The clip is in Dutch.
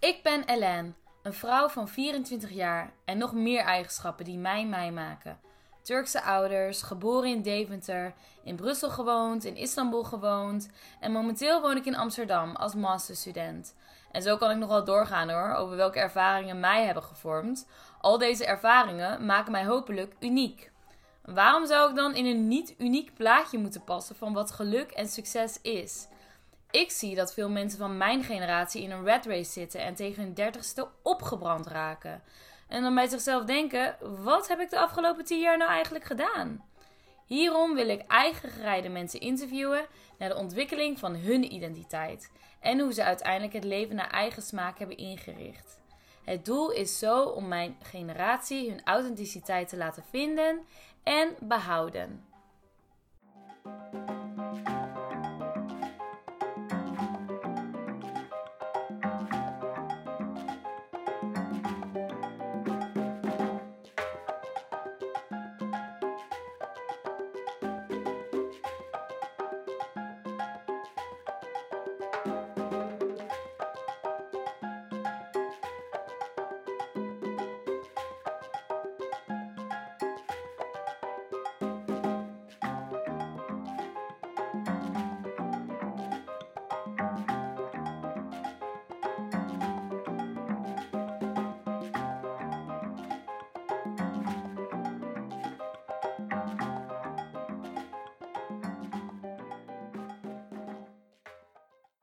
Ik ben Ellen, een vrouw van 24 jaar en nog meer eigenschappen die mij mij maken. Turkse ouders, geboren in Deventer, in Brussel gewoond, in Istanbul gewoond en momenteel woon ik in Amsterdam als masterstudent. En zo kan ik nog wel doorgaan hoor, over welke ervaringen mij hebben gevormd. Al deze ervaringen maken mij hopelijk uniek. Waarom zou ik dan in een niet uniek plaatje moeten passen van wat geluk en succes is? Ik zie dat veel mensen van mijn generatie in een red race zitten en tegen hun dertigste opgebrand raken. En dan bij zichzelf denken: wat heb ik de afgelopen tien jaar nou eigenlijk gedaan? Hierom wil ik eigen gereide mensen interviewen naar de ontwikkeling van hun identiteit en hoe ze uiteindelijk het leven naar eigen smaak hebben ingericht. Het doel is zo om mijn generatie hun authenticiteit te laten vinden en behouden.